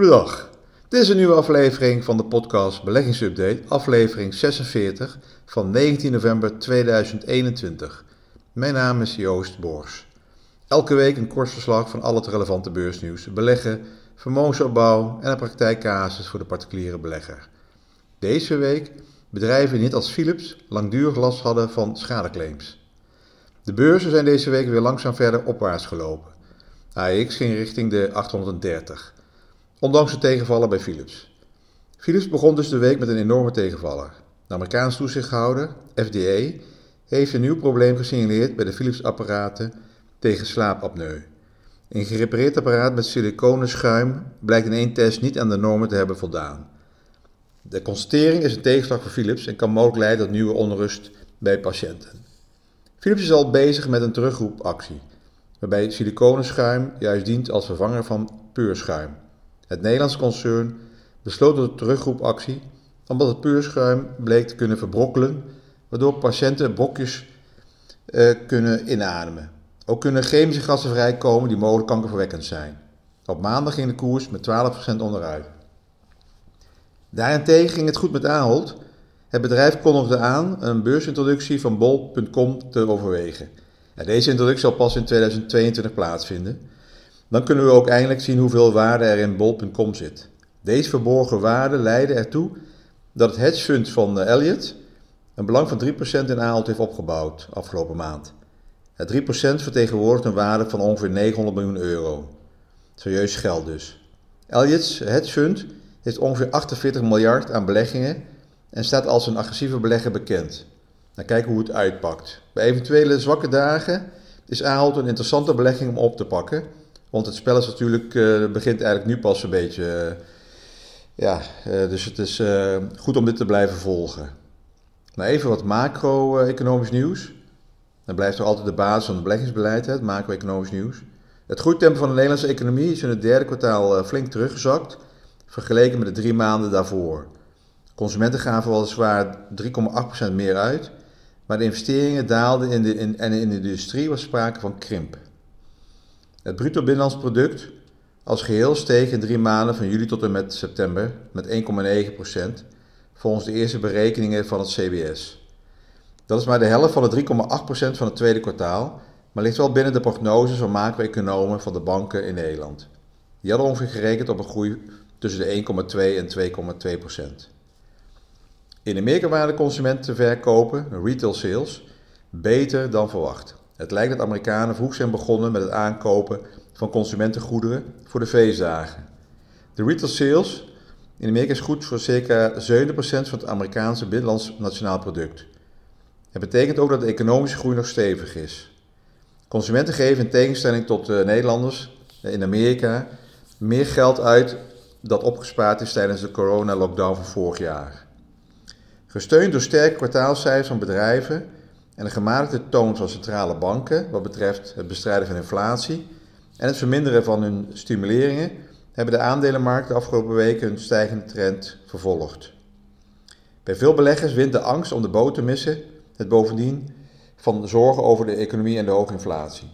Goedendag. Dit is een nieuwe aflevering van de podcast Beleggingsupdate, aflevering 46 van 19 november 2021. Mijn naam is Joost Boors. Elke week een kort verslag van al het relevante beursnieuws, beleggen, vermogensopbouw en een praktijkcasus voor de particuliere belegger. Deze week bedrijven die net als Philips langdurig last hadden van schadeclaims. De beurzen zijn deze week weer langzaam verder opwaarts gelopen. AX ging richting de 830. Ondanks de tegenvallen bij Philips. Philips begon dus de week met een enorme tegenvaller. De Amerikaanse toezichthouder, FDA, heeft een nieuw probleem gesignaleerd bij de Philips-apparaten tegen slaapapneu. Een gerepareerd apparaat met siliconen schuim blijkt in één test niet aan de normen te hebben voldaan. De constatering is een tegenslag voor Philips en kan mogelijk leiden tot nieuwe onrust bij patiënten. Philips is al bezig met een terugroepactie, waarbij siliconenschuim juist dient als vervanger van puurschuim. Het Nederlands concern besloot de terugroepactie omdat het puurschuim bleek te kunnen verbrokkelen, waardoor patiënten brokjes uh, kunnen inademen. Ook kunnen chemische gassen vrijkomen die mogelijk kankerverwekkend zijn. Op maandag ging de koers met 12% onderuit. Daarentegen ging het goed met Ahold. Het bedrijf kondigde aan een beursintroductie van bol.com te overwegen. deze introductie zal pas in 2022 plaatsvinden. Dan kunnen we ook eindelijk zien hoeveel waarde er in bol.com zit. Deze verborgen waarde leidde ertoe dat het hedgefund van eh, Elliott een belang van 3% in Ahold heeft opgebouwd afgelopen maand. Het 3% vertegenwoordigt een waarde van ongeveer 900 miljoen euro. Serieus geld dus. Elliott's hedgefund heeft ongeveer 48 miljard aan beleggingen en staat als een agressieve belegger bekend. Dan kijken hoe het uitpakt. Bij eventuele zwakke dagen is Ahold een interessante belegging om op te pakken want het spel is natuurlijk, uh, begint eigenlijk nu pas een beetje. Uh, ja, uh, dus het is goed om dit te blijven volgen. Nou, even wat macro-economisch nieuws. Dan blijft er altijd de basis van het beleggingsbeleid, het macro-economisch nieuws. Het groeitempo van de Nederlandse economie is in het derde kwartaal flink teruggezakt, vergeleken met de drie maanden daarvoor. Consumenten gaven weliswaar 3,8% meer uit, maar de investeringen daalden in de, in, en in de industrie was sprake van krimp. Het bruto binnenlands product als geheel steeg in drie maanden van juli tot en met september met 1,9% volgens de eerste berekeningen van het CBS. Dat is maar de helft van de 3,8% van het tweede kwartaal, maar ligt wel binnen de prognoses van macro-economen van de banken in Nederland. Die hadden ongeveer gerekend op een groei tussen de 1,2 en 2,2%. In Amerika waren de consumentenverkopen, retail sales, beter dan verwacht. Het lijkt dat Amerikanen vroeg zijn begonnen met het aankopen van consumentengoederen voor de feestdagen. De retail sales in Amerika is goed voor circa 7% van het Amerikaanse binnenlands nationaal product. Het betekent ook dat de economische groei nog stevig is. Consumenten geven in tegenstelling tot de Nederlanders in Amerika meer geld uit dat opgespaard is tijdens de corona-lockdown van vorig jaar. Gesteund door sterke kwartaalcijfers van bedrijven en een gematigde toon van centrale banken wat betreft het bestrijden van inflatie en het verminderen van hun stimuleringen hebben de aandelenmarkten de afgelopen weken hun stijgende trend vervolgd. Bij veel beleggers wint de angst om de boot te missen het bovendien van zorgen over de economie en de hoge inflatie.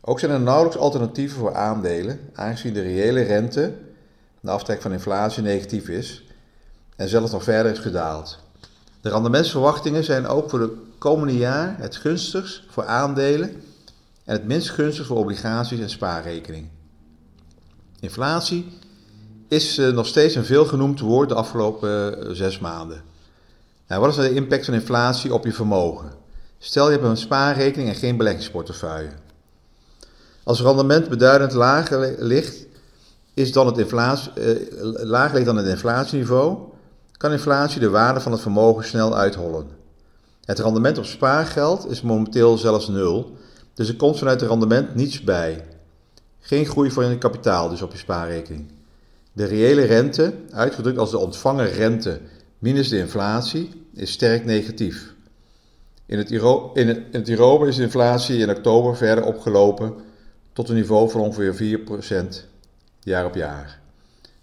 Ook zijn er nauwelijks alternatieven voor aandelen, aangezien de reële rente, de aftrek van inflatie, negatief is en zelfs nog verder is gedaald. De rendementsverwachtingen zijn ook voor de komende jaar het gunstigst voor aandelen en het minst gunstig voor obligaties en spaarrekening. Inflatie is eh, nog steeds een veelgenoemd woord de afgelopen eh, zes maanden. Nou, wat is de impact van inflatie op je vermogen? Stel je hebt een spaarrekening en geen beleggingsportefeuille. Als rendement beduidend lager ligt, is dan het inflatie, eh, lager ligt dan het inflatieniveau, kan inflatie de waarde van het vermogen snel uithollen. Het rendement op spaargeld is momenteel zelfs nul, dus er komt vanuit het rendement niets bij. Geen groei voor je kapitaal dus op je spaarrekening. De reële rente, uitgedrukt als de ontvangen rente minus de inflatie, is sterk negatief. In het, Europa is de inflatie in oktober verder opgelopen tot een niveau van ongeveer 4% jaar op jaar.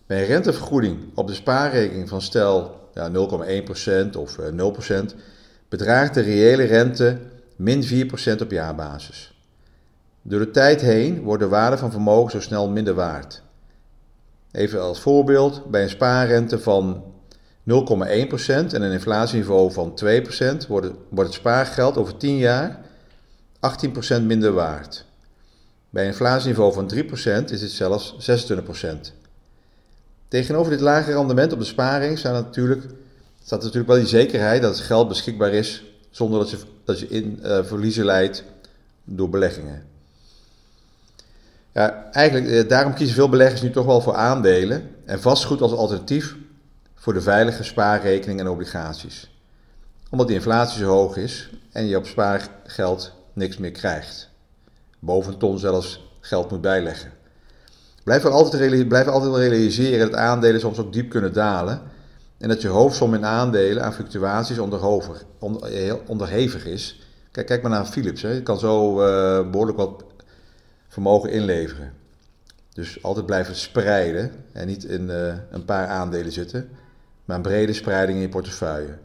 Bij een rentevergoeding op de spaarrekening van stel ja, 0,1% of 0%, eh, bedraagt de reële rente min 4% op jaarbasis. Door de tijd heen wordt de waarde van vermogen zo snel minder waard. Even als voorbeeld, bij een spaarrente van 0,1% en een inflatieniveau van 2% wordt het, wordt het spaargeld over 10 jaar 18% minder waard. Bij een inflatieniveau van 3% is dit zelfs 26%. Tegenover dit lage rendement op de sparing staat natuurlijk, staat natuurlijk wel die zekerheid dat het geld beschikbaar is zonder dat je, dat je in uh, verliezen leidt door beleggingen. Ja, eigenlijk, eh, daarom kiezen veel beleggers nu toch wel voor aandelen en vastgoed als alternatief voor de veilige spaarrekening en obligaties. Omdat de inflatie zo hoog is en je op spaargeld niks meer krijgt. Boven ton zelfs geld moet bijleggen. Blijf altijd, blijf altijd realiseren dat aandelen soms ook diep kunnen dalen en dat je hoofdsom in aandelen aan fluctuaties onderhevig, onderhevig is. Kijk, kijk maar naar Philips. Hè. Je kan zo uh, behoorlijk wat vermogen inleveren. Dus altijd blijven spreiden en niet in uh, een paar aandelen zitten, maar een brede spreiding in je portefeuille.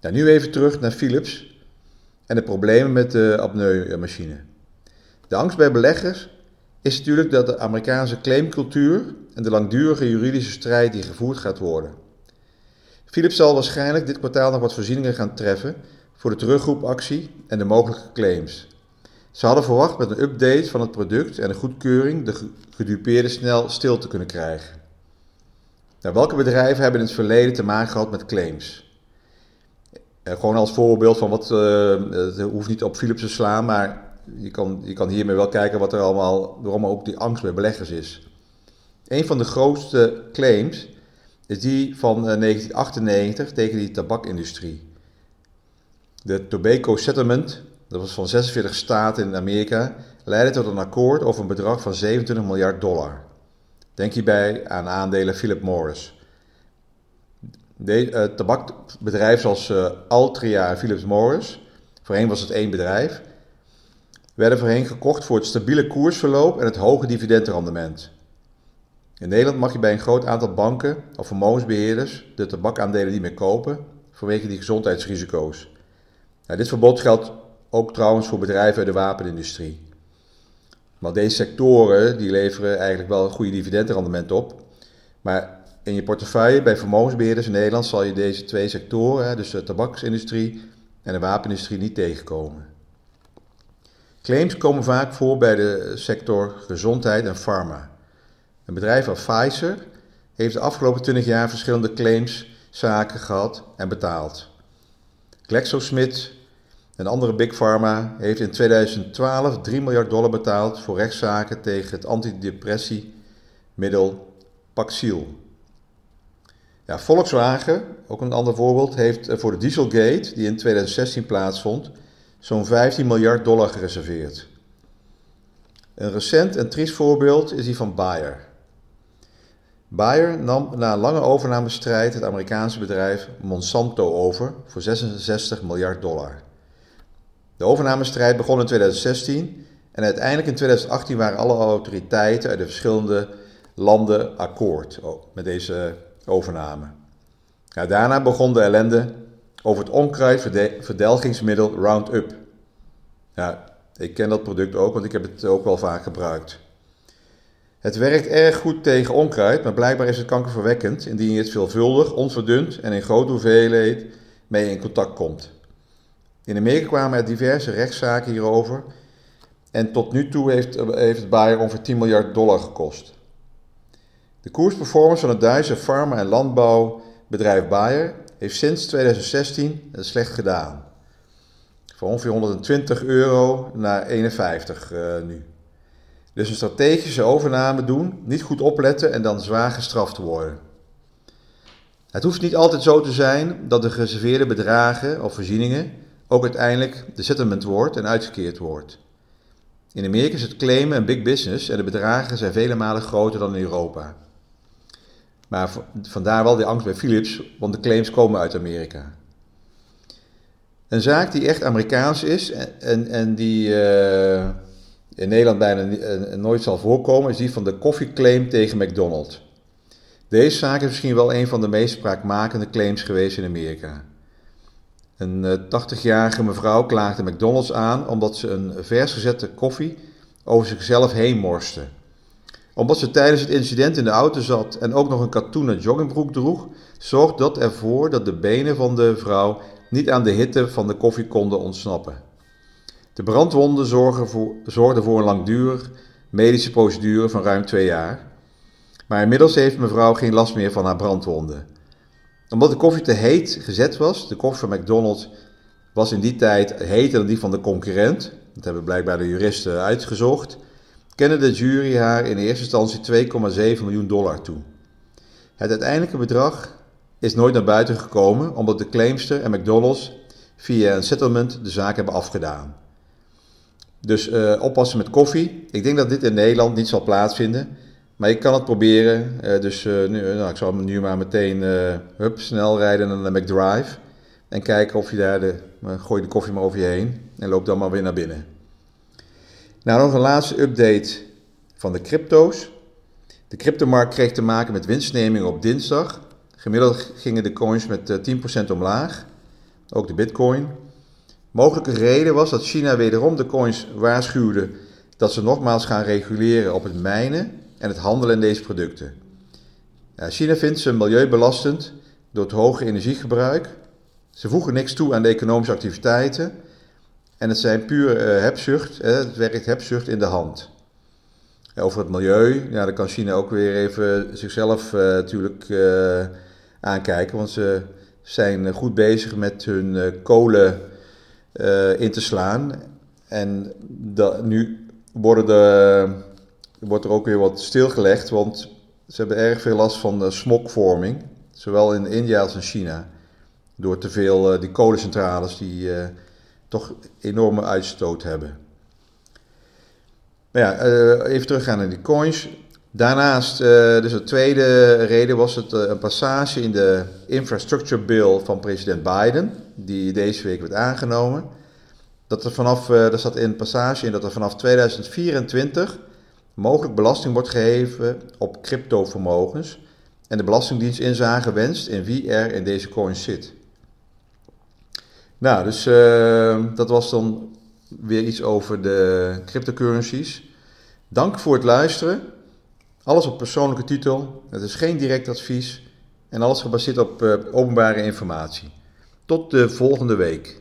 Nou, nu even terug naar Philips en de problemen met de apneumachine. De angst bij beleggers is natuurlijk dat de Amerikaanse claimcultuur en de langdurige juridische strijd die gevoerd gaat worden. Philips zal waarschijnlijk dit kwartaal nog wat voorzieningen gaan treffen voor de terugroepactie en de mogelijke claims. Ze hadden verwacht met een update van het product en een goedkeuring de gedupeerden snel stil te kunnen krijgen. Nou, welke bedrijven hebben in het verleden te maken gehad met claims? Eh, gewoon als voorbeeld van wat, uh, het hoeft niet op Philips te slaan, maar je kan, je kan hiermee wel kijken wat er allemaal, waarom ook die angst bij beleggers is. Een van de grootste claims is die van 1998 eh, tegen die tabakindustrie. De Tobacco Settlement, dat was van 46 staten in Amerika, leidde tot een akkoord over een bedrag van 27 miljard dollar. Denk hierbij aan aandelen Philip Morris. De, uh, tabakbedrijven zoals uh, Altria en Philip Morris, voorheen was het één bedrijf, werden voorheen gekocht voor het stabiele koersverloop en het hoge dividendrendement. In Nederland mag je bij een groot aantal banken of vermogensbeheerders de tabakaandelen niet meer kopen vanwege die gezondheidsrisico's. Nou, dit verbod geldt ook trouwens voor bedrijven uit de wapenindustrie. Maar deze sectoren die leveren eigenlijk wel een goede dividendrendement op. Maar in je portefeuille bij vermogensbeheerders in Nederland zal je deze twee sectoren, dus de tabaksindustrie en de wapenindustrie, niet tegenkomen. Claims komen vaak voor bij de sector gezondheid en pharma. Een bedrijf als Pfizer heeft de afgelopen 20 jaar verschillende claimszaken gehad en betaald. GlaxoSmith, een andere big pharma, heeft in 2012 3 miljard dollar betaald voor rechtszaken tegen het antidepressiemiddel Paxil. Ja, Volkswagen, ook een ander voorbeeld, heeft voor de Dieselgate, die in 2016 plaatsvond, zo'n 15 miljard dollar gereserveerd. Een recent en triest voorbeeld is die van Bayer. Bayer nam na een lange overnamestrijd het Amerikaanse bedrijf Monsanto over voor 66 miljard dollar. De overnamestrijd begon in 2016 en uiteindelijk in 2018 waren alle autoriteiten uit de verschillende landen akkoord met deze overname. daarna begon de ellende over het onkruidverdelgingsmiddel Roundup. Ja, ik ken dat product ook, want ik heb het ook wel vaak gebruikt. Het werkt erg goed tegen onkruid, maar blijkbaar is het kankerverwekkend indien je het veelvuldig, onverdund en in grote hoeveelheid mee in contact komt. In Amerika kwamen er diverse rechtszaken hierover en tot nu toe heeft, het Bayer ongeveer 10 miljard dollar gekost. De koersperformance van het Duitse farma- en landbouwbedrijf Bayer heeft sinds 2016 het slecht gedaan. Van ongeveer 120 euro naar 51 uh, nu. Dus een strategische overname doen, niet goed opletten en dan zwaar gestraft worden. Het hoeft niet altijd zo te zijn dat de gereserveerde bedragen of voorzieningen ook uiteindelijk de settlement wordt en uitgekeerd wordt. In Amerika is het claimen een big business en de bedragen zijn vele malen groter dan in Europa. Maar vandaar wel de angst bij Philips, want de claims komen uit Amerika. Een zaak die echt Amerikaans is en, en, die uh, in Nederland bijna nooit zal voorkomen, is die van de koffieclaim tegen McDonald's. Deze zaak is misschien wel een van de meest spraakmakende claims geweest in Amerika. Een 80-jarige eh, mevrouw klaagde McDonald's aan omdat ze een vers gezette koffie over zichzelf heen morste. Omdat ze tijdens het incident in de auto zat en ook nog een katoenen joggingbroek droeg, zorgde dat ervoor dat de benen van de vrouw niet aan de hitte van de koffie konden ontsnappen. De brandwonden zorgden voor, zorgden voor een langdurig medische procedure van ruim twee jaar. Maar inmiddels heeft mevrouw geen last meer van haar brandwonden. Omdat de koffie te heet gezet was, de koffie van McDonald's was in die tijd heter dan die van de concurrent, dat hebben blijkbaar de juristen uitgezocht, kende de jury haar in eerste instantie 2,7 miljoen dollar toe. Het uiteindelijke bedrag is nooit naar buiten gekomen omdat de claimster en McDonald's via een settlement de zaak hebben afgedaan. Dus uh, oppassen met koffie. Ik denk dat dit in Nederland niet zal plaatsvinden. Maar ik kan het proberen. Uh, dus uh, nu, nou, ik zal nu maar meteen hup, snel rijden naar de McDrive. En kijken of je daar de. gooi de koffie maar over je heen. En loop dan maar weer naar binnen. Nou, nog een laatste update van de crypto's. De cryptomarkt kreeg te maken met winstneming op dinsdag. Gemiddeld gingen de coins met 10% omlaag. Ook de bitcoin. Mogelijke reden was dat China wederom de coins waarschuwde dat ze nogmaals gaan reguleren op het mijnen en het handelen in deze producten. China vindt ze milieubelastend door het hoge energiegebruik. Ze voegen niks toe aan de economische activiteiten en het zijn puur uh, hebzucht. het werkt hebzucht in de hand. over het milieu, ja, dan kan China ook weer even zichzelf uh, natuurlijk uh, aankijken, want ze zijn goed bezig met hun kolen in te slaan. En dat, nu worden de, wordt er ook weer wat stilgelegd, want ze hebben erg veel last van smokvorming, zowel in India als in China. Door te veel die kolencentrales die toch enorme uitstoot hebben. Maar ja, even teruggaan naar die coins. Daarnaast, dus de tweede reden was het een passage in de infrastructure bill van president Biden, die deze week werd aangenomen. Dat er vanaf, er zat in passage in dat er vanaf 2024 mogelijk belasting wordt geheven op cryptovermogens en de Belastingdienst inzage wenst in wie er in deze coins zit. Nou, dus uh, dat was dan weer iets over de cryptocurrencies. Dank voor het luisteren. Alles op persoonlijke titel. Het is geen direct advies. En alles gebaseerd op uh, openbare informatie. Tot de volgende week.